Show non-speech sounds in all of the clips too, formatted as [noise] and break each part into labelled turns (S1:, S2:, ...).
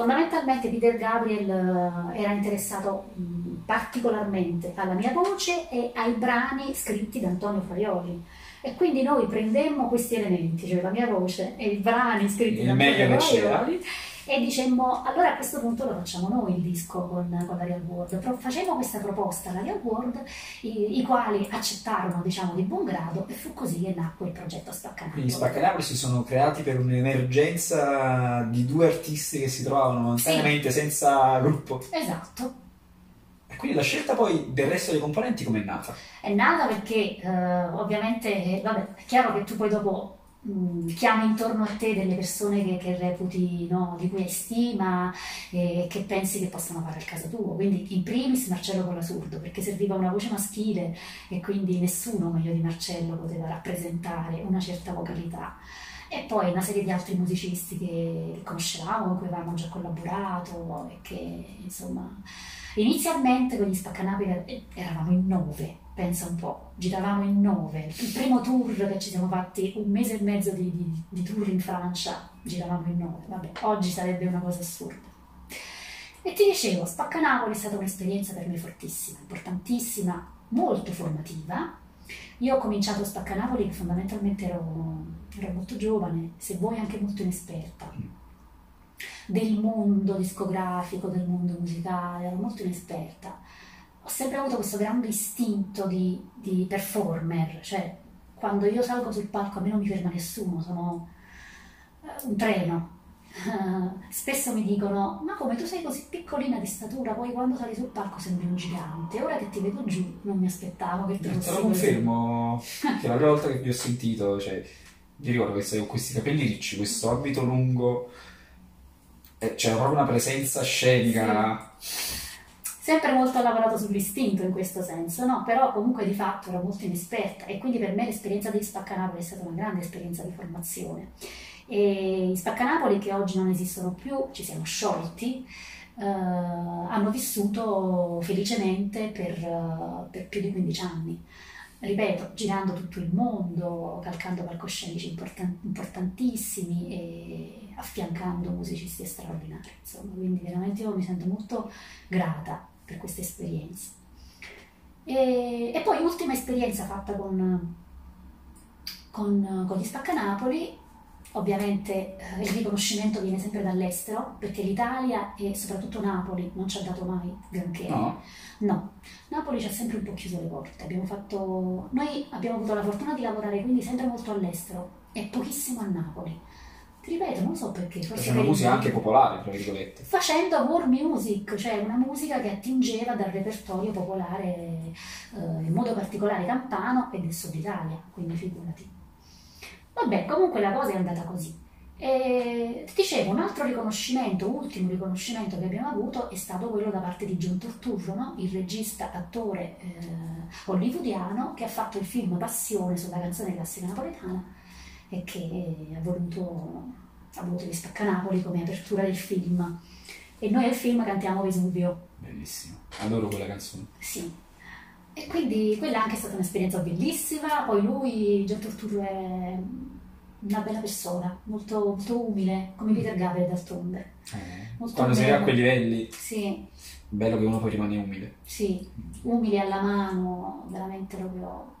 S1: Fondamentalmente Peter Gabriel eh, era interessato particolarmente alla mia voce e ai brani scritti da Antonio Faioli. E quindi noi prendemmo questi elementi, cioè la mia voce e i brani scritti
S2: Il
S1: da Antonio. Faioli, e dicemmo allora a questo punto lo facciamo noi il disco con, con la Real World. Pro- facemmo questa proposta alla Real World, i, i quali accettarono diciamo di buon grado e fu così che nacque il progetto Spaccanapoli.
S2: Quindi Spaccanapoli si sono creati per un'emergenza di due artisti che si trovavano momentaneamente senza gruppo.
S1: Esatto.
S2: E quindi la scelta poi del resto dei componenti com'è nata?
S1: È nata perché eh, ovviamente, eh, vabbè, è chiaro che tu poi dopo chiami intorno a te delle persone che, che reputi, no, di cui hai stima e che pensi che possano fare il caso tuo. Quindi in primis Marcello Colasurdo, perché serviva una voce maschile e quindi nessuno meglio di Marcello poteva rappresentare una certa vocalità. E poi una serie di altri musicisti che conoscevamo, con cui avevamo già collaborato e che insomma Inizialmente con gli Spaccanapoli eh, eravamo in nove, pensa un po', giravamo in nove. Il primo tour che ci siamo fatti, un mese e mezzo di, di- di tour in Francia, giravamo in nove. Vabbè, oggi sarebbe una cosa assurda. E ti dicevo, Spaccanapoli è stata un'esperienza per me fortissima, importantissima, molto formativa. Io ho cominciato Spaccanapoli che fondamentalmente ero, ero molto giovane, se vuoi anche molto inesperta del mondo discografico, del mondo musicale, ero molto inesperta. Ho sempre avuto questo grande istinto di, di performer, cioè quando io salgo sul palco a me non mi ferma nessuno, sono eh, un treno. Eh, [laughs] spesso mi dicono, ma come tu sei così piccolina di statura, poi quando sali sul palco sembri un gigante, ora che ti vedo giù non mi aspettavo che tu
S2: Te
S1: fossi
S2: lo
S1: così."
S2: confermo [laughs] che la prima volta che vi ho sentito, cioè, mi ricordo che sei con questi capelli ricci, questo abito lungo, eh, c'era proprio una presenza scenica.
S1: Sempre molto lavorato sull'istinto in questo senso, no? Però comunque di fatto ero molto inesperta e quindi per me l'esperienza di Spaccanapoli è stata una grande esperienza di formazione. E i Spaccanapoli che oggi non esistono più, ci siamo sciolti, eh, hanno vissuto felicemente per, eh, per più di 15 anni. Ripeto, girando tutto il mondo, calcando palcoscenici importan- importantissimi e affiancando musicisti straordinari. Insomma, quindi veramente io mi sento molto grata per questa esperienza. E, e poi ultima esperienza fatta con, con, con gli Spaccanapoli, ovviamente eh, il riconoscimento viene sempre dall'estero, perché l'Italia e soprattutto Napoli non ci ha dato mai granché.
S2: No?
S1: No, Napoli ci ha sempre un po' chiuso le porte. Abbiamo fatto... Noi abbiamo avuto la fortuna di lavorare quindi sempre molto all'estero e pochissimo a Napoli. Ti ripeto, non so perché. forse il-
S2: musica anche popolare, tra virgolette.
S1: facendo war music, cioè una musica che attingeva dal repertorio popolare, eh, in modo particolare campano e del sud Italia, quindi figurati. Vabbè, comunque la cosa è andata così. E ti dicevo, un altro riconoscimento, ultimo riconoscimento che abbiamo avuto è stato quello da parte di John Turturro, no? il regista, attore eh, hollywoodiano che ha fatto il film Passione sulla canzone classica napoletana e che ha voluto, ha voluto gli Spaccanapoli come apertura del film. E noi al film cantiamo Vesuvio.
S2: Bellissimo. Adoro quella canzone.
S1: Sì. E quindi quella anche è stata un'esperienza bellissima. Poi lui, Gian Torturo, è una bella persona, molto, molto umile, come Peter Gabriel d'altronde.
S2: Eh, Quando si arriva a quei livelli,
S1: Sì,
S2: bello che uno poi rimane umile.
S1: sì, umili alla mano, veramente proprio,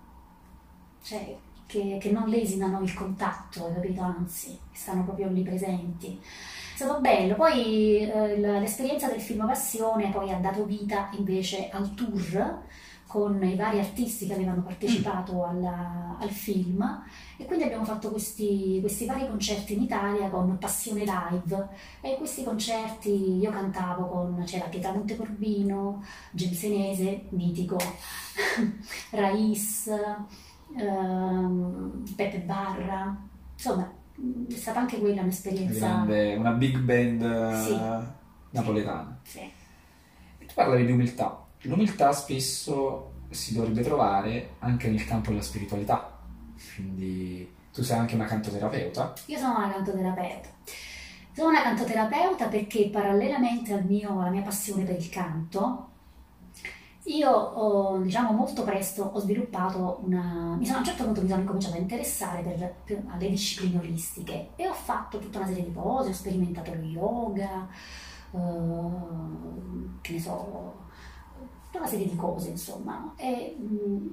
S1: cioè, che, che non lesinano il contatto, capito? Anzi, stanno proprio lì presenti. È stato bello. Poi eh, l'esperienza del film Passione poi ha dato vita invece al tour con i vari artisti che avevano partecipato alla- al film e quindi abbiamo fatto questi, questi vari concerti in Italia con Passione Live e in questi concerti io cantavo con c'era Pietà Montecorbino, Gensenese, mitico, [laughs] Rais, ehm, Peppe Barra, insomma è stata anche quella un'esperienza.
S2: grande- una big band eh,
S1: Sì.
S2: napoletana.
S1: Sì.
S2: E tu parlavi di umiltà. L'umiltà spesso si dovrebbe trovare anche nel campo della spiritualità. Quindi tu sei anche una cantoterapeuta.
S1: Io sono una cantoterapeuta. Sono una cantoterapeuta perché parallelamente al mio- alla mia passione per il canto, io ho, diciamo, molto presto ho sviluppato una... Sono, a un certo punto mi sono incominciata a interessare per- per- alle discipline olistiche e ho fatto tutta una serie di cose, ho sperimentato lo yoga, eh, che ne so, tutta una serie di cose, insomma. E, mh,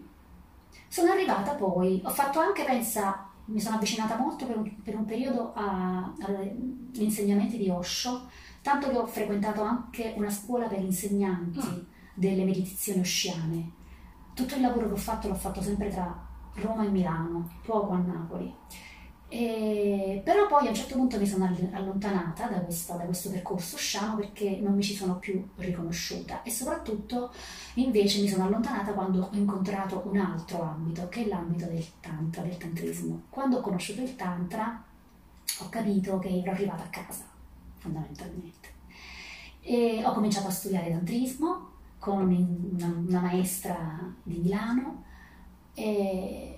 S1: sono arrivata poi, ho fatto anche, pensa, mi sono avvicinata molto per un, per un periodo agli insegnamenti di Osho, tanto che ho frequentato anche una scuola per insegnanti
S2: Ah.
S1: delle meditazioni osciane. Tutto il lavoro che ho fatto l'ho fatto sempre tra Roma e Milano, poco a Napoli. E- però poi a un certo punto mi sono all- allontanata da questo, da questo percorso osciano perché non mi ci sono più riconosciuta e soprattutto invece mi sono allontanata quando ho incontrato un altro ambito che è l'ambito del tantra, del tantrismo. Quando ho conosciuto il tantra ho capito che ero arrivata a casa, fondamentalmente. E ho cominciato a studiare tantrismo con una, una maestra di Milano e-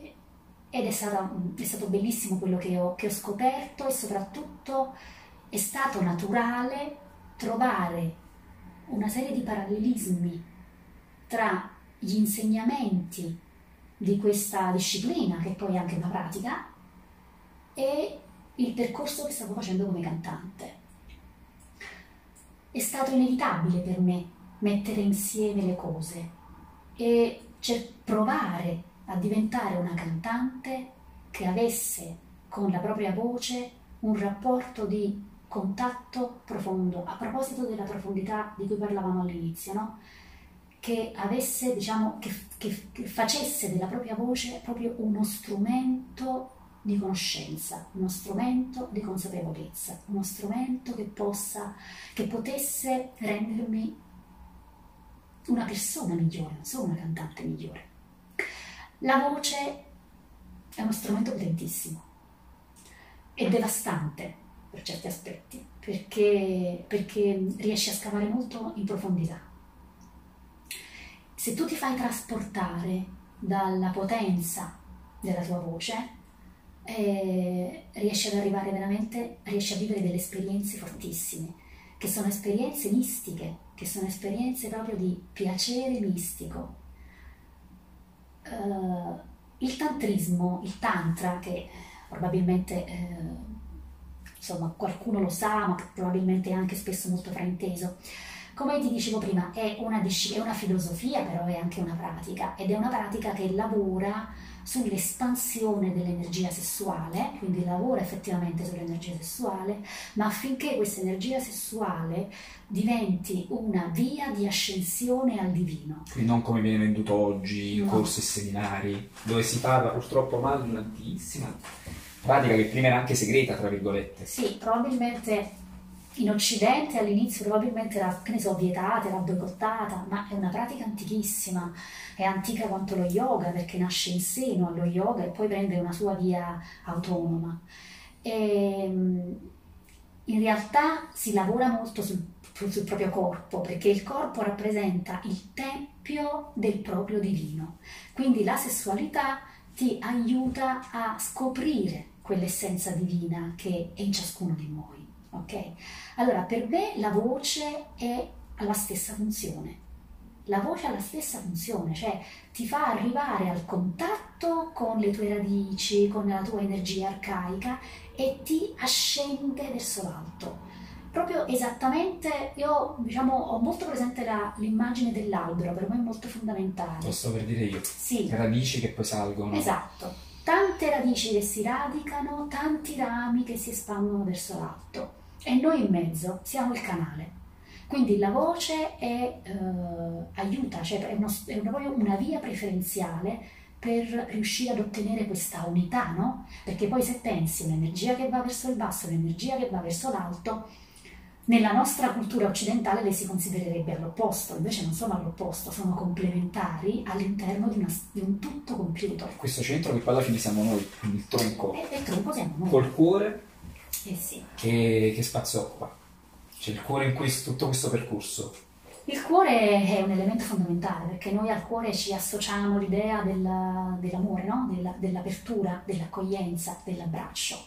S1: ed è, stata- è stato bellissimo quello che ho, che ho scoperto e soprattutto è stato naturale trovare una serie di parallelismi tra gli insegnamenti di questa disciplina, che poi è anche una pratica, e il percorso che stavo facendo come cantante. È stato inevitabile per me mettere insieme le cose e provare a diventare una cantante che avesse con la propria voce un rapporto di contatto profondo, a proposito della profondità di cui parlavamo all'inizio, no? che avesse, diciamo, che, che- che facesse della propria voce proprio uno strumento di conoscenza, uno strumento di consapevolezza, uno strumento che possa, che potesse rendermi una persona migliore, non solo una cantante migliore. La voce è uno strumento potentissimo e devastante per certi aspetti, perché, perché riesce a scavare molto in profondità. Se tu ti fai trasportare dalla potenza della tua voce, eh, riesci ad arrivare veramente, riesci a vivere delle esperienze fortissime, che sono esperienze mistiche, che sono esperienze proprio di piacere mistico. Eh, il tantrismo, il tantra, che probabilmente eh, insomma qualcuno lo sa, ma probabilmente è anche spesso molto frainteso. Come ti dicevo prima, è una, è una filosofia, però è anche una pratica, ed è una pratica che lavora sull'espansione dell'energia sessuale, quindi lavora effettivamente sull'energia sessuale, ma affinché questa energia sessuale diventi una via di ascensione al divino.
S2: Quindi non come viene venduto oggi in
S1: No.
S2: corsi e seminari, dove si parla purtroppo male di un'antichissima pratica che prima era anche segreta, tra virgolette.
S1: Sì, probabilmente in Occidente all'inizio probabilmente era, che ne so, vietata, era boicottata, ma è una pratica antichissima, è antica quanto lo yoga perché nasce in seno allo yoga e poi prende una sua via autonoma. E, mm, in realtà si lavora molto sul, sul proprio corpo perché il corpo rappresenta il tempio del proprio divino, quindi la sessualità ti aiuta a scoprire quell'essenza divina che è in ciascuno di noi. Ok? Allora, per me la voce è la stessa funzione. La voce ha la stessa funzione, cioè ti fa arrivare al contatto con le tue radici, con la tua energia arcaica e ti ascende verso l'alto. Proprio esattamente, io diciamo ho molto presente la- l'immagine dell'albero, per me è molto fondamentale.
S2: Lo sto per dire io.
S1: Sì,
S2: Radici che poi salgono.
S1: Esatto, tante radici che si radicano, tanti rami che si espandono verso l'alto e noi in mezzo siamo il canale. Quindi la voce è, eh, aiuta, cioè è, uno- è proprio una via preferenziale per riuscire ad ottenere questa unità, no? Perché poi se pensi un'energia che va verso il basso un'energia che va verso l'alto, nella nostra cultura occidentale le si considererebbe all'opposto, invece non sono all'opposto, sono complementari all'interno di, una- di un tutto compiuto.
S2: Questo centro che poi alla fine siamo noi, il tronco,
S1: E, il tronco siamo noi.
S2: col cuore
S1: Eh sì.
S2: che, che spazio occupa. C'è il cuore in questo, tutto questo percorso.
S1: Il cuore è un elemento fondamentale perché noi al cuore ci associamo l'idea della- dell'amore, no? Della- dell'apertura, dell'accoglienza, dell'abbraccio.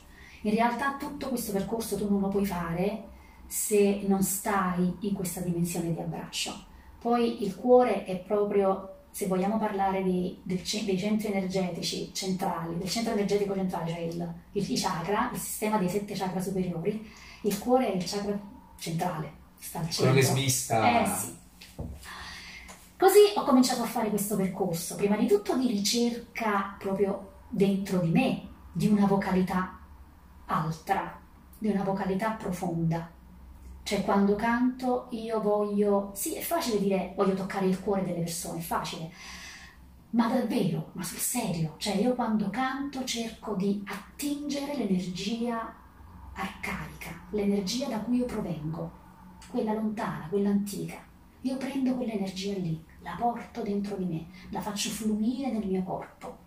S1: In realtà tutto questo percorso tu non lo puoi fare se non stai in questa dimensione di abbraccio. Poi il cuore è proprio, se vogliamo parlare di- del dei centri energetici centrali, del centro energetico centrale, cioè il, il- chakra, il sistema dei sette chakra superiori, il cuore è il chakra centrale sta al
S2: Quello che
S1: centro.
S2: smista.
S1: Eh sì. Così ho cominciato a fare questo percorso, prima di tutto di ricerca proprio dentro di me, di una vocalità altra, di una vocalità profonda. Cioè quando canto io voglio, sì è facile dire voglio toccare il cuore delle persone, è facile, ma davvero, ma sul serio, cioè io quando canto cerco di attingere l'energia arcaica, l'energia da cui io provengo, quella lontana, quella antica. Io prendo quell'energia lì, la porto dentro di me, la faccio fluire nel mio corpo.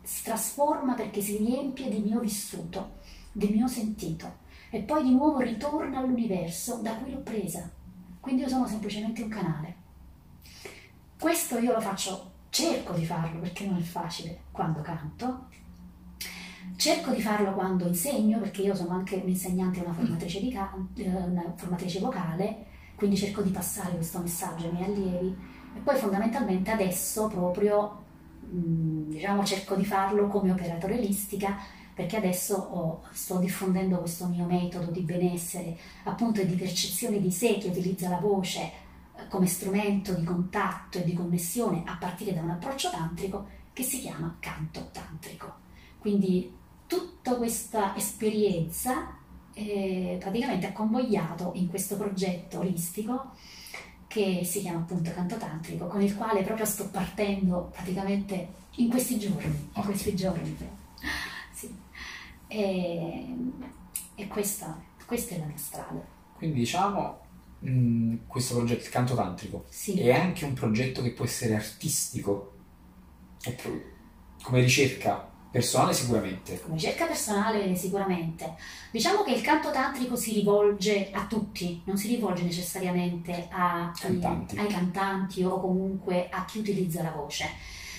S1: Si trasforma perché si riempie di mio vissuto, di mio sentito e poi di nuovo ritorna all'universo da cui l'ho presa. Quindi io sono semplicemente un canale. Questo io lo faccio, cerco di farlo perché non è facile quando canto. Cerco di farlo quando insegno perché io sono anche un'insegnante e una formatrice, di can- eh, una formatrice vocale, quindi cerco di passare questo messaggio ai miei allievi e poi fondamentalmente adesso proprio mh, diciamo cerco di farlo come operatore olistica perché adesso ho- sto diffondendo questo mio metodo di benessere appunto e di percezione di sé che utilizza la voce eh, come strumento di contatto e di connessione a partire da un approccio tantrico che si chiama canto tantrico. Quindi tutta questa esperienza eh, praticamente ha convogliato in questo progetto olistico che si chiama appunto Canto Tantrico, con il quale proprio sto partendo praticamente in questi giorni, in questi giorni. E, e questa, questa è la mia strada.
S2: Quindi diciamo, mh, questo progetto, il canto tantrico,
S1: Sì.
S2: è anche un progetto che può essere artistico, come ricerca personale sicuramente.
S1: Come ricerca personale sicuramente. Diciamo che il canto tantrico si rivolge a tutti, non si rivolge necessariamente a-
S2: Cantanti.
S1: ai cantanti o comunque a chi utilizza la voce.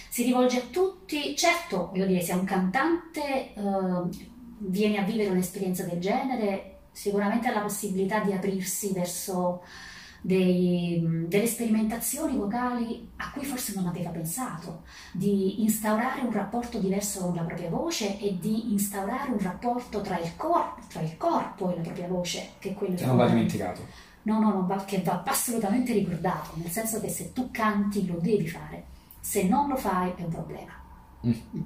S1: Si rivolge a tutti, certo, voglio dire, se un cantante eh, viene a vivere un'esperienza del genere, sicuramente ha la possibilità di aprirsi verso dei- delle sperimentazioni vocali a cui forse non aveva pensato di instaurare un rapporto diverso con la propria voce e di instaurare un rapporto tra il, cor- tra il corpo e la propria voce, che è quello
S2: Che non va dimenticato.
S1: No, no, no, va- che va assolutamente ricordato, nel senso che se tu canti lo devi fare, se non lo fai è un problema.
S2: Mm.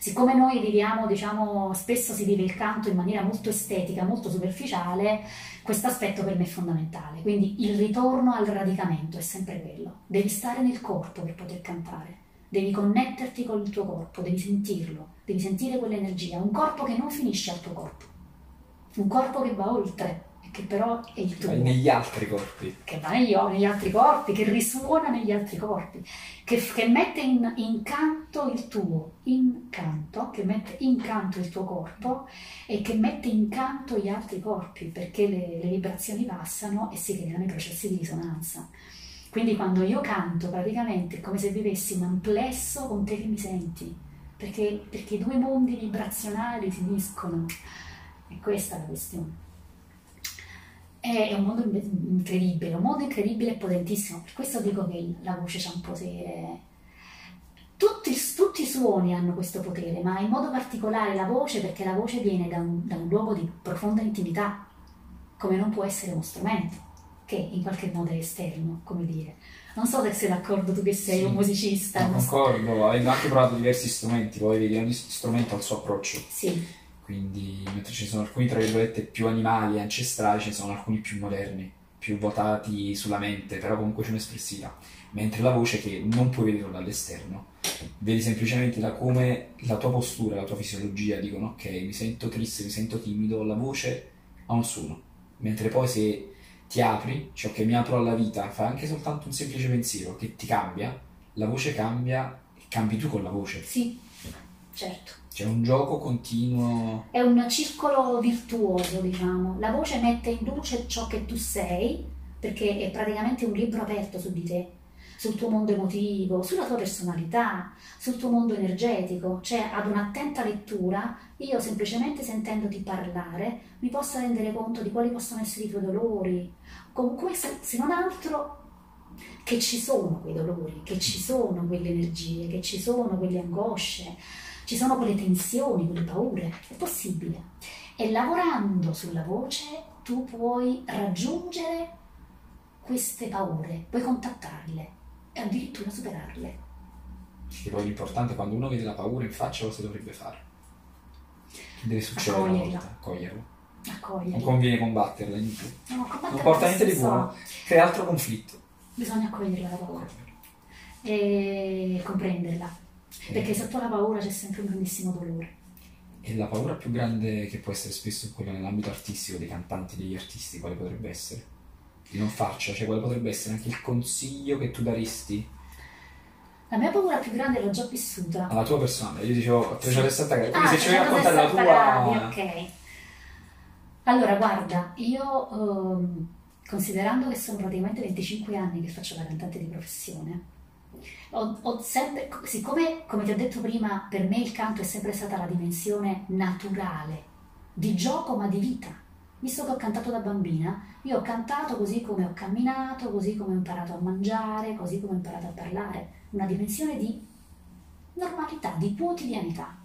S1: Siccome noi viviamo, diciamo, spesso si vive il canto in maniera molto estetica, molto superficiale, questo aspetto per me è fondamentale. Quindi il ritorno al radicamento è sempre quello. Devi stare nel corpo per poter cantare, devi connetterti con il tuo corpo, devi sentirlo, devi sentire quell'energia, un corpo che non finisce al tuo corpo, un corpo che va oltre che però è il tuo
S2: Vai negli altri corpi.
S1: che va negli, negli altri corpi, che risuona negli altri corpi, che, che mette in, in canto il tuo, in canto, che mette in canto il tuo corpo e che mette in canto gli altri corpi, perché le, le vibrazioni passano e si creano i processi di risonanza. Quindi quando io canto praticamente è come se vivessi un amplesso con te che mi senti, perché, perché i due mondi vibrazionali si uniscono. E questa è la questione. È un mondo incredibile, un mondo incredibile e potentissimo, per questo dico che la voce c'ha un potere. Tutti, tutti i suoni hanno questo potere, ma in modo particolare la voce, perché la voce viene da un, da un luogo di profonda intimità, come non può essere uno strumento, che in qualche modo è esterno, come dire. Non so se sei d'accordo tu che sei
S2: Sì.
S1: un musicista.
S2: No,
S1: uno st-
S2: concordo, avendo anche provato diversi strumenti, poi vedi ogni strumento ha il suo approccio.
S1: Sì,
S2: Quindi, mentre ci sono alcuni, tra virgolette, più animali e ancestrali, ce ne sono alcuni più moderni, più votati sulla mente, però comunque c'è un'espressività. Mentre la voce che non puoi vedere dall'esterno, vedi semplicemente da come la tua postura, la tua fisiologia dicono ok, mi sento triste, mi sento timido, la voce ha un suono. Mentre poi se ti apri, cioè che mi apro alla vita, fai anche soltanto un semplice pensiero che ti cambia, la voce cambia e cambi tu con la voce.
S1: sì, certo.
S2: C'è un gioco continuo.
S1: È un circolo virtuoso, diciamo. La voce mette in luce ciò che tu sei, perché è praticamente un libro aperto su di te, sul tuo mondo emotivo, sulla tua personalità, sul tuo mondo energetico. Cioè, ad un'attenta lettura, io semplicemente sentendoti parlare, mi posso rendere conto di quali possono essere i tuoi dolori. Comunque, se, se non altro, che ci sono quei dolori, che ci sono quelle energie, che ci sono quelle angosce, ci sono quelle tensioni, quelle paure, è possibile. E lavorando sulla voce tu puoi raggiungere queste paure, puoi contattarle e addirittura superarle.
S2: Che poi l'importante è quando uno vede la paura in faccia cosa dovrebbe fare. Che deve succedere una
S1: Accoglierla.
S2: volta? Accoglierla. Non
S1: Accoglierla.
S2: conviene combatterla in più.
S1: No,
S2: Non porta niente di buono, crea altro conflitto.
S1: Bisogna accoglierla la paura e comprenderla. Perché sotto la paura c'è sempre un grandissimo dolore.
S2: E la paura più grande che può essere spesso quella nell'ambito artistico dei cantanti, degli artisti, quale potrebbe essere? Di non farcela, cioè quale potrebbe essere anche il consiglio che tu daresti
S1: La mia paura più grande l'ho già vissuta.
S2: alla tua persona? Io dicevo a 360 gradi, quindi
S1: Ah,
S2: se ci vuoi raccontare
S1: 360
S2: la
S1: gradi,
S2: tua...
S1: ok. Allora, guarda, io ehm, considerando che sono praticamente 25 anni che faccio la cantante di professione, ho, ho sempre, siccome, come ti ho detto prima, per me il canto è sempre stata la dimensione naturale, di gioco ma di vita. Visto che ho cantato da bambina, io ho cantato così come ho camminato, così come ho imparato a mangiare, così come ho imparato a parlare, una dimensione di normalità, di quotidianità.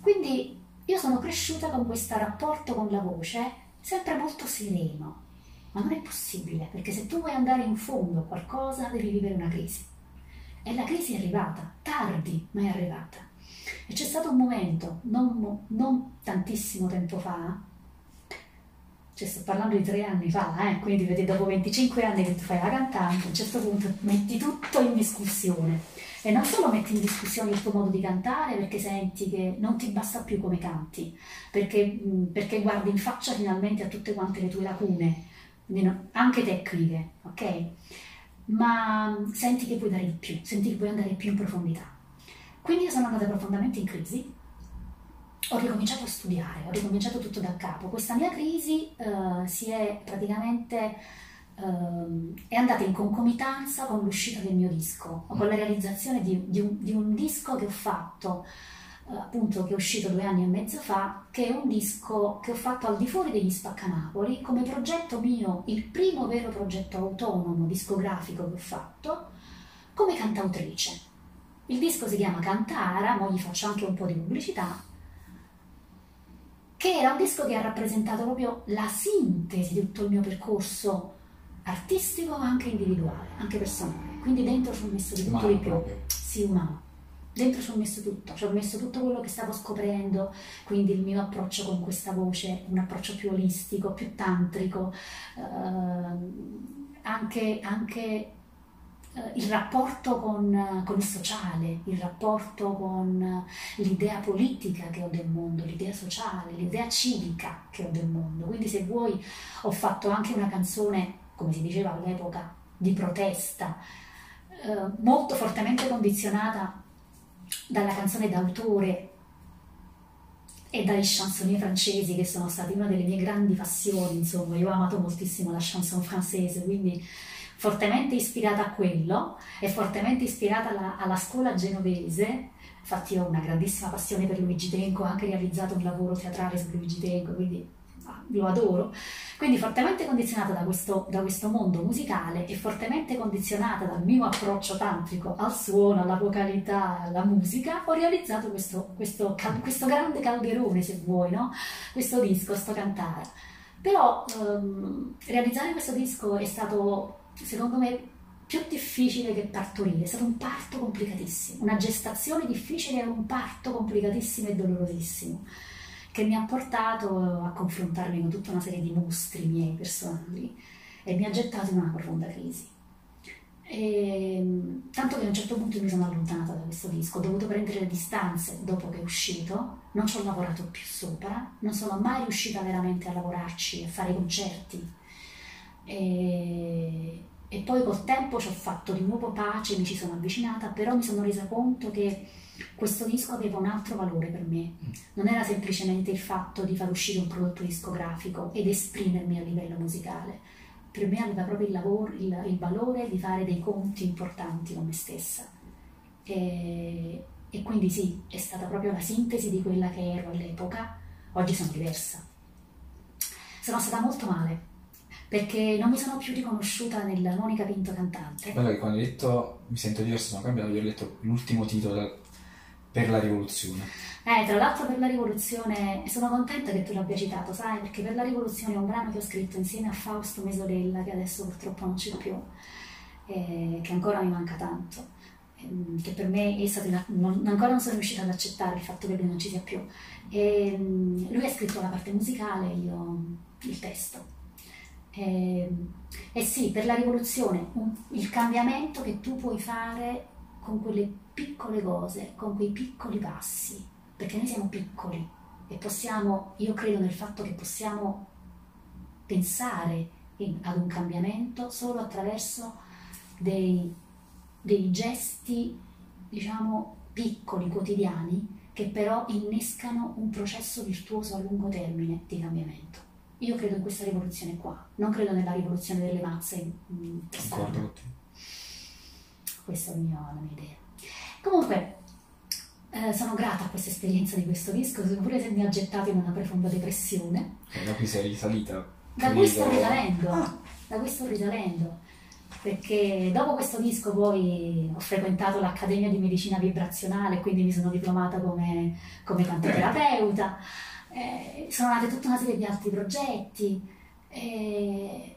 S1: Quindi io sono cresciuta con questo rapporto con la voce sempre molto sereno, ma non è possibile perché se tu vuoi andare in fondo a qualcosa devi vivere una crisi. E la crisi è arrivata, tardi, ma è arrivata. E c'è stato un momento, non, non tantissimo tempo fa, cioè sto parlando di tre anni fa, eh, quindi vedi dopo 25 anni che tu fai la cantante, a un certo punto metti tutto in discussione. E non solo metti in discussione il tuo modo di cantare perché senti che non ti basta più come canti, perché, mh, perché guardi in faccia finalmente a tutte quante le tue lacune, anche tecniche, ok? Ma senti che puoi dare di più, senti che puoi andare più in profondità. Quindi io sono andata profondamente in crisi, ho ricominciato a studiare, ho ricominciato tutto da capo. Questa mia crisi eh, si è praticamente ehm, è andata in concomitanza con l'uscita del mio disco, con la realizzazione di, di un, di un disco che ho fatto, appunto che è uscito due anni e mezzo fa, che è un disco che ho fatto al di fuori degli Spaccanapoli, come progetto mio, il primo vero progetto autonomo discografico che ho fatto, come cantautrice. Il disco si chiama Cantara, ma gli faccio anche un po' di pubblicità, che era un disco che ha rappresentato proprio la sintesi di tutto il mio percorso artistico ma anche individuale, anche personale. Quindi dentro ci ho messo di tutto di più. Sì, umano. Dentro ci ho messo tutto, ci ho messo tutto quello che stavo scoprendo, quindi il mio approccio con questa voce, un approccio più olistico, più tantrico, ehm, anche, anche eh, il rapporto con, con il sociale, il rapporto con eh, l'idea politica che ho del mondo, l'idea sociale, l'idea civica che ho del mondo. Quindi se vuoi ho fatto anche una canzone, come si diceva all'epoca, di protesta, eh, molto fortemente condizionata dalla canzone d'autore e dai chansonnier francesi che sono stati una delle mie grandi passioni, insomma, io ho amato moltissimo la chanson francese, quindi fortemente ispirata a quello e fortemente ispirata alla, alla scuola genovese. Infatti ho una grandissima passione per Luigi Tenco, ho anche realizzato un lavoro teatrale su Luigi Tenco, quindi lo adoro. Quindi fortemente condizionata da questo, da questo mondo musicale e fortemente condizionata dal mio approccio tantrico al suono, alla vocalità, alla musica, ho realizzato questo, questo, questo grande calderone, se vuoi, no? questo disco, sto cantare. Però ehm, realizzare questo disco è stato, secondo me, più difficile che partorire, è stato un parto complicatissimo, una gestazione difficile e un parto complicatissimo e dolorosissimo, che mi ha portato a confrontarmi con tutta una serie di mostri miei personali e mi ha gettato in una profonda crisi. E, tanto che a un certo punto mi sono allontanata da questo disco, ho dovuto prendere le distanze dopo che è uscito, non ci ho lavorato più sopra, non sono mai riuscita veramente a lavorarci, a fare concerti. E, e poi col tempo ci ho fatto di nuovo pace, mi ci sono avvicinata, però mi sono resa conto che questo disco aveva un altro valore per me. Non era semplicemente il fatto di far uscire un prodotto discografico ed esprimermi a livello musicale. Per me aveva proprio il, lavoro, il, il valore di fare dei conti importanti con me stessa. E, e quindi sì, è stata proprio la sintesi di quella che ero all'epoca. Oggi sono diversa. Sono stata molto male perché non mi sono più riconosciuta nella Monica Pinto cantante.
S2: Bello che quando hai detto mi sento diverso, sono cambiato, io ho letto l'ultimo titolo per la rivoluzione.
S1: Eh, tra l'altro per la rivoluzione, sono contenta che tu l'abbia citato, sai, perché per la rivoluzione è un brano che ho scritto insieme a Fausto Mesodella, che adesso purtroppo non c'è più, eh, che ancora mi manca tanto, ehm, che per me è stato, non, ancora non sono riuscita ad accettare il fatto che lui non ci sia più. E, ehm, lui ha scritto la parte musicale, io il testo. E, ehm, e sì, per la rivoluzione, il cambiamento che tu puoi fare con quelle piccole cose, con quei piccoli passi, perché noi siamo piccoli e possiamo, io credo nel fatto che possiamo pensare in, ad un cambiamento solo attraverso dei, dei gesti, diciamo, piccoli, quotidiani, che però innescano un processo virtuoso a lungo termine di cambiamento. Io credo in questa rivoluzione qua, non credo nella rivoluzione delle mazze.
S2: Concordo con te.
S1: Questa è la mia, la mia idea. Comunque, eh, sono grata a questa esperienza di questo disco, pure se mi ha gettato in una profonda depressione.
S2: Da qui sei risalita.
S1: Da cui sto risalendo, ah. da cui sto risalendo perché dopo questo disco poi ho frequentato l'Accademia di Medicina Vibrazionale, quindi mi sono diplomata come, come cantoterapeuta, eh, sono nate tutta una serie di altri progetti, eh,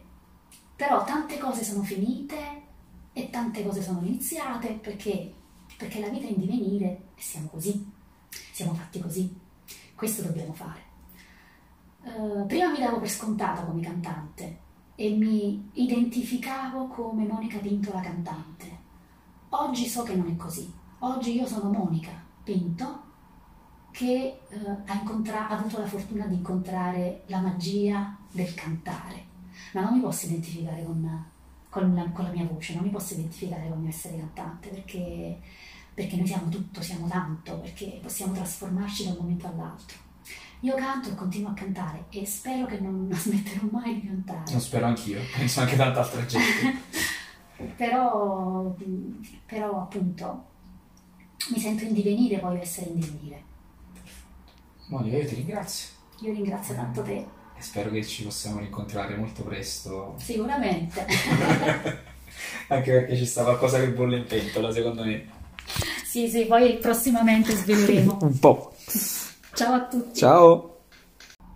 S1: però tante cose sono finite e tante cose sono iniziate perché, perché la vita è in divenire e siamo così, siamo fatti così, questo dobbiamo fare. Uh, prima mi davo per scontata come cantante, e mi identificavo come Monica Pinto la cantante. Oggi so che non è così. Oggi io sono Monica Pinto che eh, ha, incontra- ha avuto la fortuna di incontrare la magia del cantare, ma non mi posso identificare con, con, la, con la mia voce, non mi posso identificare con il mio essere cantante perché, perché noi siamo tutto, siamo tanto, perché possiamo trasformarci da un momento all'altro. Io canto e continuo a cantare e spero che non smetterò mai di cantare.
S2: Lo spero anch'io, penso anche tanta altra gente. [laughs]
S1: però, però appunto mi sento in divenire, voglio essere in divenire.
S2: Monica, io ti ringrazio.
S1: Io ringrazio tanto te.
S2: E spero che ci possiamo rincontrare molto presto.
S1: Sicuramente. [laughs]
S2: Anche perché ci sta qualcosa che bolle in pentola, secondo me.
S1: Sì, sì, poi prossimamente sveleremo. [laughs]
S2: Un po'.
S1: Ciao a tutti.
S2: Ciao.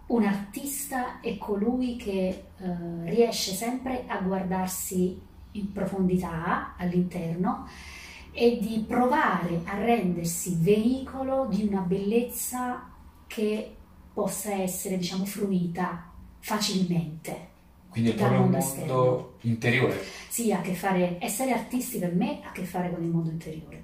S1: Un artista è colui che eh, riesce sempre a guardarsi in profondità all'interno e di provare a rendersi veicolo di una bellezza che possa essere, diciamo, fruita facilmente.
S2: Quindi è proprio un mondo esterno. interiore.
S1: Sì, ha a che fare, essere artisti per me ha a che fare con il mondo interiore.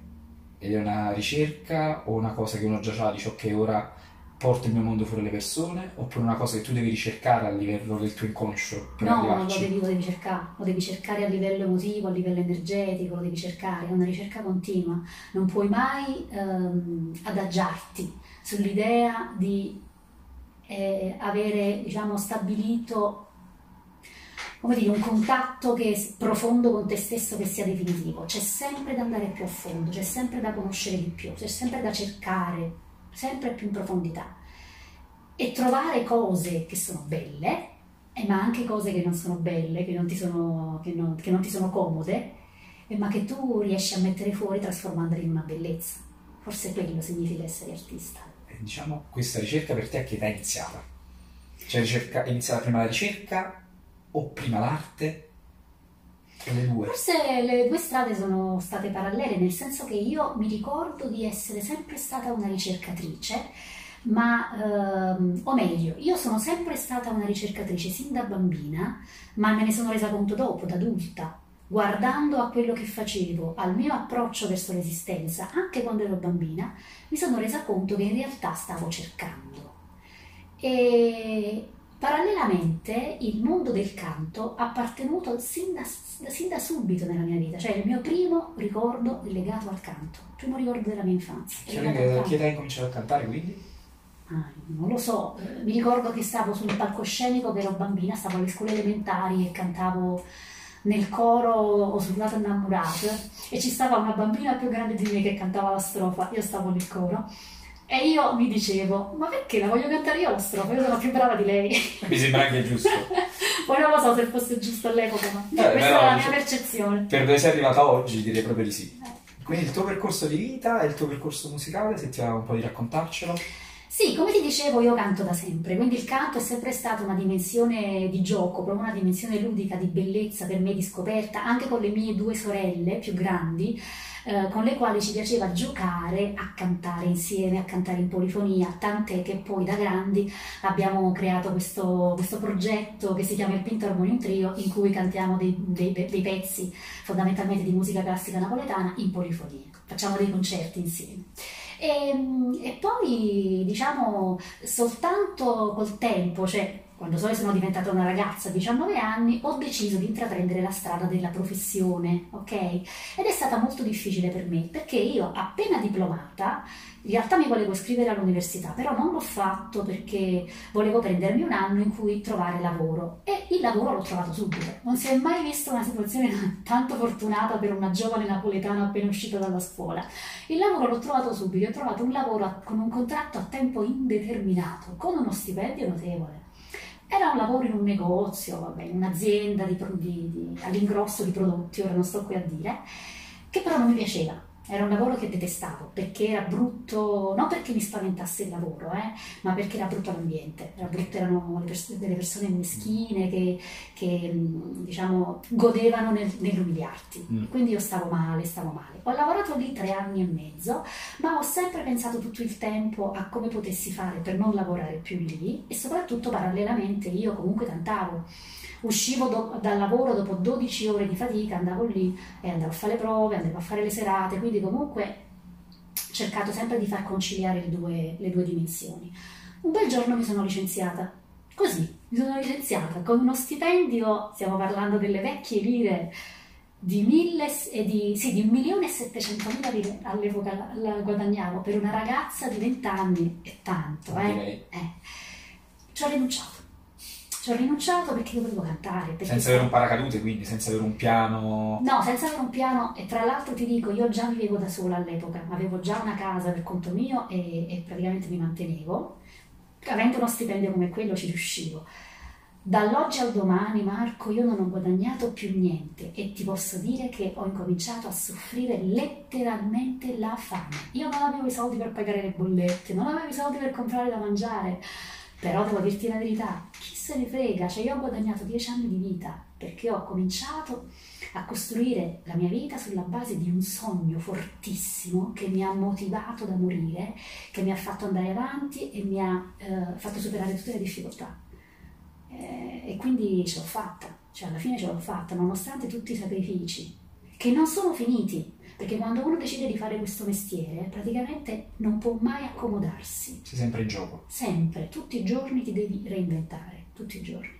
S2: Ed è una ricerca o una cosa che uno già ha, dice ok, ora porto il mio mondo fuori alle persone oppure una cosa che tu devi ricercare a livello del tuo inconscio per
S1: no,
S2: arrivarci?
S1: lo devi, lo devi cercare, lo devi cercare a livello emotivo, a livello energetico, lo devi cercare, è una ricerca continua, non puoi mai ehm, adagiarti sull'idea di eh, avere diciamo, stabilito dire, un contatto che profondo con te stesso che sia definitivo, c'è sempre da andare più a fondo, c'è sempre da conoscere di più, c'è sempre da cercare sempre più in profondità e trovare cose che sono belle, eh, ma anche cose che non sono belle, che non ti sono, che non, che non ti sono comode, eh, ma che tu riesci a mettere fuori trasformandole in una bellezza. Forse quello significa essere artista.
S2: Eh, diciamo, questa ricerca per te a che età è iniziata? Cioè, ricerca, è iniziata prima la ricerca o prima l'arte? Le due.
S1: Forse le due strade sono state parallele, nel senso che io mi ricordo di essere sempre stata una ricercatrice, ma ehm, o meglio, io sono sempre stata una ricercatrice sin da bambina, ma me ne sono resa conto dopo, da adulta, guardando a quello che facevo, al mio approccio verso l'esistenza, anche quando ero bambina, mi sono resa conto che in realtà stavo cercando. E Parallelamente il mondo del canto ha appartenuto sin da, sin da, subito nella mia vita, cioè il mio primo ricordo legato al canto, il primo ricordo della mia infanzia.
S2: Che, che età hai cominciato a cantare quindi?
S1: Ah, non lo so, eh, mi ricordo che stavo sul palcoscenico che ero bambina, stavo alle scuole elementari e cantavo nel coro o sul lato innamorato e ci stava una bambina più grande di me che cantava la strofa, io stavo nel coro e io mi dicevo, ma perché la voglio cantare io la strofa? Io sono più brava di lei.
S2: Mi sembra anche giusto. [laughs]
S1: Poi non lo so se fosse giusto all'epoca, ma eh, questa è la mia percezione.
S2: Per dove sei arrivata oggi direi proprio di sì.
S1: Eh,
S2: Quindi il tuo percorso di vita e il tuo percorso musicale, se ti va un po' di raccontarcelo.
S1: Sì, come ti dicevo, io canto da sempre, quindi il canto è sempre stata una dimensione di gioco, proprio una dimensione ludica, di bellezza per me, di scoperta, anche con le mie due sorelle più grandi, eh, con le quali ci piaceva giocare a cantare insieme, a cantare in polifonia, tant'è che poi da grandi abbiamo creato questo, questo progetto che si chiama il Pinto Harmonium Trio, in cui cantiamo dei, dei, dei pezzi fondamentalmente di musica classica napoletana in polifonia, facciamo dei concerti insieme. E, ehm, e poi, diciamo, soltanto col tempo, cioè quando sono diventata una ragazza a 19 anni, ho deciso di intraprendere la strada della professione, ok? Ed è stata molto difficile per me perché io appena diplomata, in realtà mi volevo iscrivere all'università, però non l'ho fatto perché volevo prendermi un anno in cui trovare lavoro e il lavoro l'ho trovato subito. Non si è mai vista una situazione [laughs] tanto fortunata per una giovane napoletana appena uscita dalla scuola. Il lavoro l'ho trovato subito, ho trovato un lavoro con un contratto a tempo indeterminato, con uno stipendio notevole. Era un lavoro in un negozio, vabbè, in un'azienda all'ingrosso di prodotti, ora non sto qui a dire, che però non mi piaceva era un lavoro che detestavo perché era brutto, non perché mi spaventasse il lavoro, eh, ma perché era brutto l'ambiente. Era brutto, erano pers- delle persone meschine che, che diciamo, godevano nel, nell'umiliarti. Mm. Quindi io stavo male, stavo male. Ho lavorato lì tre anni e mezzo, ma ho sempre pensato tutto il tempo a come potessi fare per non lavorare più lì e soprattutto parallelamente io comunque cantavo uscivo do- dal lavoro dopo 12 ore di fatica, andavo lì e andavo a fare le prove, andavo a fare le serate, quindi comunque ho cercato sempre di far conciliare le due, le due dimensioni. Un bel giorno mi sono licenziata, così, mi sono licenziata con uno stipendio, stiamo parlando delle vecchie lire, di, mille, di, sì, di 1.700.000 lire all'epoca la, la, guadagnavo per una ragazza di 20 anni, è tanto, eh? eh. Ci ho rinunciato ci ho rinunciato perché dovevo cantare. Perché
S2: senza avere un paracadute, quindi senza avere un piano.
S1: No, senza avere un piano. E tra l'altro ti dico, io già vivevo da sola all'epoca, avevo già una casa per conto mio e, e praticamente mi mantenevo. Avendo uno stipendio come quello ci riuscivo. Dall'oggi al domani, Marco, io non ho guadagnato più niente e ti posso dire che ho incominciato a soffrire letteralmente la fame. Io non avevo i soldi per pagare le bollette, non avevo i soldi per comprare da mangiare, però devo dirti la verità, chi se ne frega, cioè io ho guadagnato dieci anni di vita perché ho cominciato a costruire la mia vita sulla base di un sogno fortissimo che mi ha motivato da morire, che mi ha fatto andare avanti e mi ha eh, fatto superare tutte le difficoltà. Eh, e quindi ce l'ho fatta, cioè alla fine ce l'ho fatta, nonostante tutti i sacrifici, che non sono finiti, perché quando uno decide di fare questo mestiere, praticamente non può mai accomodarsi.
S2: Sei sempre in gioco.
S1: Sempre, tutti i giorni ti devi reinventare, tutti i giorni.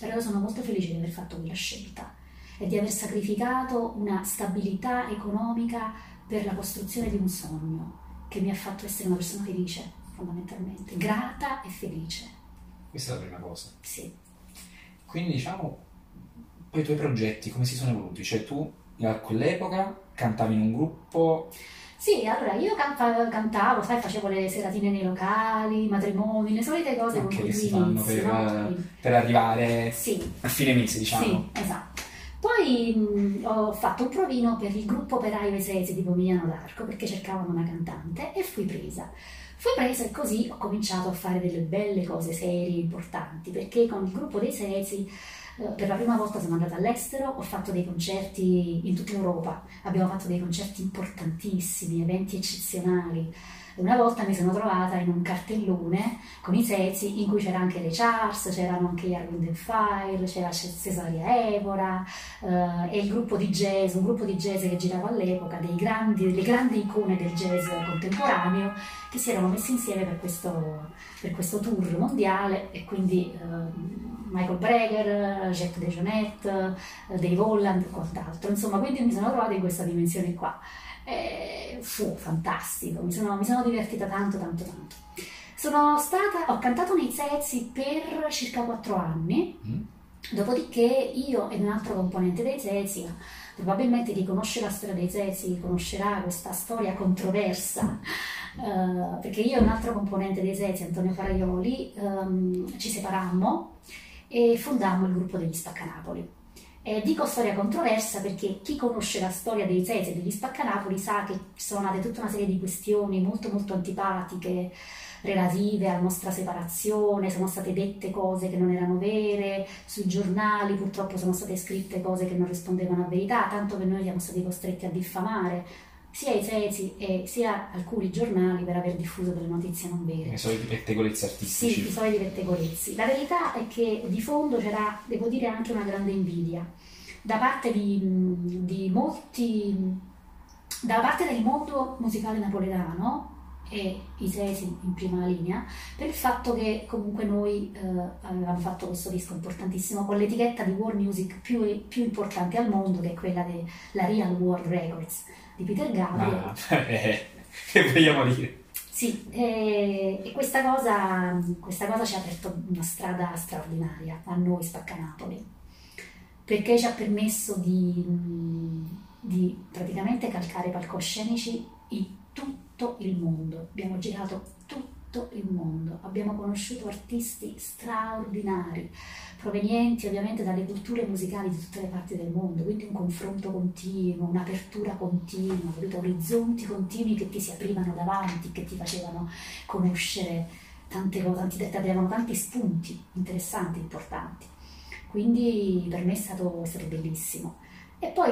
S1: Però io sono molto felice di aver fatto quella scelta e di aver sacrificato una stabilità economica per la costruzione di un sogno che mi ha fatto essere una persona felice, fondamentalmente, grata e felice.
S2: Questa è la prima cosa.
S1: Sì.
S2: Quindi diciamo, poi i tuoi progetti come si sono evoluti? Cioè tu a quell'epoca cantavi in un gruppo?
S1: Sì, allora io cantavo, cantavo, sai, facevo le seratine nei locali, matrimoni, le solite cose
S2: okay,
S1: con cui
S2: si fanno per, no? per, arrivare
S1: sì.
S2: a fine mese, diciamo.
S1: Sì, esatto. Poi mh, ho fatto un provino per il gruppo operaio Esesi di Pomigliano d'Arco perché cercavano una cantante e fui presa. Fui presa e così ho cominciato a fare delle belle cose serie, importanti, perché con il gruppo dei Sesi per la prima volta sono andata all'estero, ho fatto dei concerti in tutta Europa, abbiamo fatto dei concerti importantissimi, eventi eccezionali. Una volta mi sono trovata in un cartellone con i sezi in cui c'era anche le Charles, c'erano anche gli Arwind Fire, c'era Cesaria Evora eh, e il gruppo di jazz, un gruppo di jazz che girava all'epoca, delle grandi icone del jazz contemporaneo che si erano messi insieme per questo, per questo tour mondiale e quindi eh, Michael Breger, Jacques DeJohnette, Dave Holland e quant'altro. Insomma, quindi mi sono trovata in questa dimensione qua. E fu fantastico, mi sono, mi sono divertita tanto, tanto, tanto. Sono stata, ho cantato nei Zezzi per circa quattro anni, mm. dopodiché io e un altro componente dei Zezzi, probabilmente chi conosce la storia dei Zezzi conoscerà questa storia controversa, uh, perché io e un altro componente dei Zezzi, Antonio Faraioli, um, ci separammo e fondammo il gruppo degli Spaccanapoli. Eh, dico storia controversa perché chi conosce la storia dei Zezi e degli Spaccanapoli sa che ci sono nate tutta una serie di questioni molto molto antipatiche relative alla nostra separazione, sono state dette cose che non erano vere, sui giornali purtroppo sono state scritte cose che non rispondevano a verità, tanto che noi siamo stati costretti a diffamare sia i Zezi e sia alcuni giornali per aver diffuso delle notizie non vere.
S2: I soliti pettegolezzi artistici.
S1: Sì, i soliti pettegolezzi. La verità è che di fondo c'era, devo dire, anche una grande invidia da parte di, di molti, da parte del mondo musicale napoletano e i Sesi in prima linea, per il fatto che comunque noi eh, avevamo fatto questo disco importantissimo con l'etichetta di world music più, più importante al mondo, che è quella della Real World Records di Peter Gabriel.
S2: Ah, [laughs] eh, che vogliamo dire?
S1: Sì, e, e questa, cosa, questa cosa ci ha aperto una strada straordinaria a noi Spaccanapoli, perché ci ha permesso di, di praticamente calcare palcoscenici in tutto il mondo. Abbiamo girato tutto il mondo, abbiamo conosciuto artisti straordinari, provenienti ovviamente dalle culture musicali di tutte le parti del mondo, quindi un confronto continuo, un'apertura continua, orizzonti continui che ti si aprivano davanti, che ti facevano conoscere tante cose, ti avevano tanti spunti interessanti, importanti. Quindi per me è stato, è stato bellissimo. E poi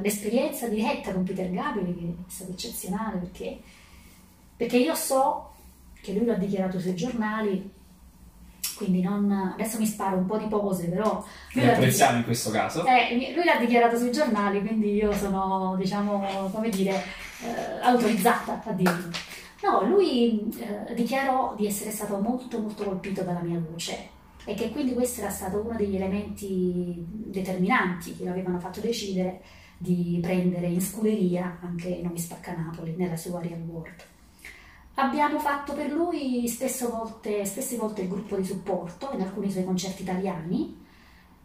S1: l'esperienza diretta con Peter Gabriel è stata eccezionale perché, perché io so che lui lo ha dichiarato sui giornali quindi non, adesso mi sparo un po' di pose, però...
S2: Lui apprezziamo in questo caso.
S1: Eh, lui l'ha dichiarato sui giornali, quindi io sono, diciamo, come dire, eh, autorizzata a dirlo. No, lui eh, dichiarò di essere stato molto molto colpito dalla mia voce e che quindi questo era stato uno degli elementi determinanti che lo avevano fatto decidere di prendere in scuderia anche Nomi Spacca Napoli nella sua Real World. Abbiamo fatto per lui spesso volte, spesse volte il gruppo di supporto in alcuni suoi concerti italiani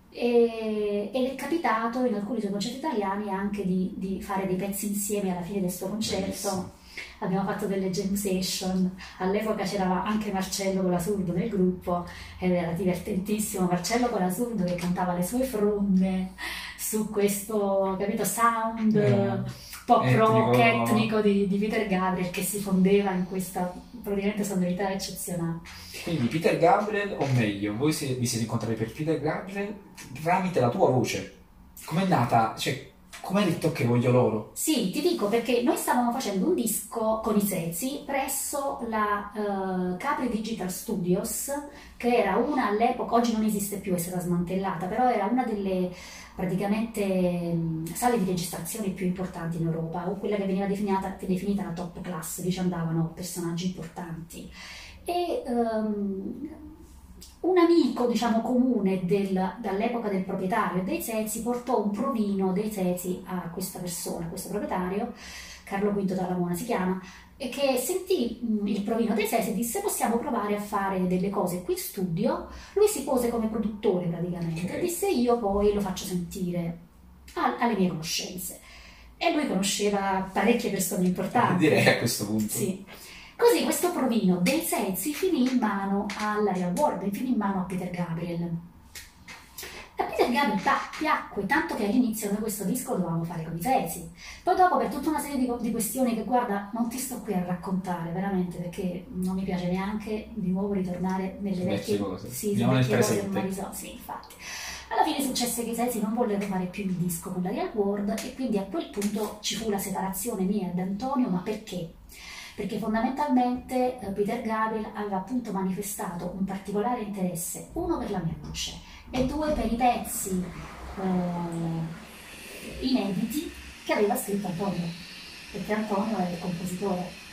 S1: e, ed è capitato in alcuni suoi concerti italiani anche di, di fare dei pezzi insieme alla fine del suo concerto. Abbiamo fatto delle jam session, all'epoca c'era anche Marcello Colasurdo nel gruppo ed era divertentissimo. Marcello Colasurdo che cantava le sue fronde su questo capito, sound. Yeah etnico. rock etnico di, di, Peter Gabriel che si fondeva in questa praticamente sonorità eccezionale.
S2: Quindi Peter Gabriel, o meglio, voi si, vi siete incontrati per Peter Gabriel tramite la tua voce. Com'è nata? Cioè, come hai detto che voglio loro?
S1: Sì, ti dico perché noi stavamo facendo un disco con i Sezzi presso la uh, Capri Digital Studios, che era una all'epoca, oggi non esiste più, è stata smantellata, però era una delle praticamente sale di registrazione più importanti in Europa, o quella che veniva definita, definita la top class, lì ci andavano personaggi importanti. E um, un amico, diciamo, comune del, dall'epoca del proprietario dei Zezi portò un provino dei Zezi a questa persona, a questo proprietario, Carlo V Talamona si chiama, e che sentì mm, il provino dei Zezi e disse possiamo provare a fare delle cose qui in studio. Lui si pose come produttore praticamente okay. e disse io poi lo faccio sentire alle mie conoscenze. E lui conosceva parecchie persone importanti.
S2: Direi a questo punto.
S1: Sì. Così questo provino dei Sensi finì in mano alla Real World, finì in mano a Peter Gabriel. A Peter Gabriel piacque, tanto che all'inizio noi questo disco dovevamo fare con i Sensi. Poi dopo per tutta una serie di, di, questioni che guarda, non ti sto qui a raccontare veramente perché non mi piace neanche di nuovo ritornare nelle vecchie,
S2: cose.
S1: Sì, nel vecchie cose ormai risolte. Sì, infatti. Alla fine successe che i Sensi non vollero fare più il disco con la Real World e quindi a quel punto ci fu la separazione mia ed Antonio, ma perché? Perché fondamentalmente eh, Peter Gabriel aveva appunto manifestato un particolare interesse, uno per la mia voce e due per i pezzi eh, inediti che aveva scritto Antonio, perché Antonio è il compositore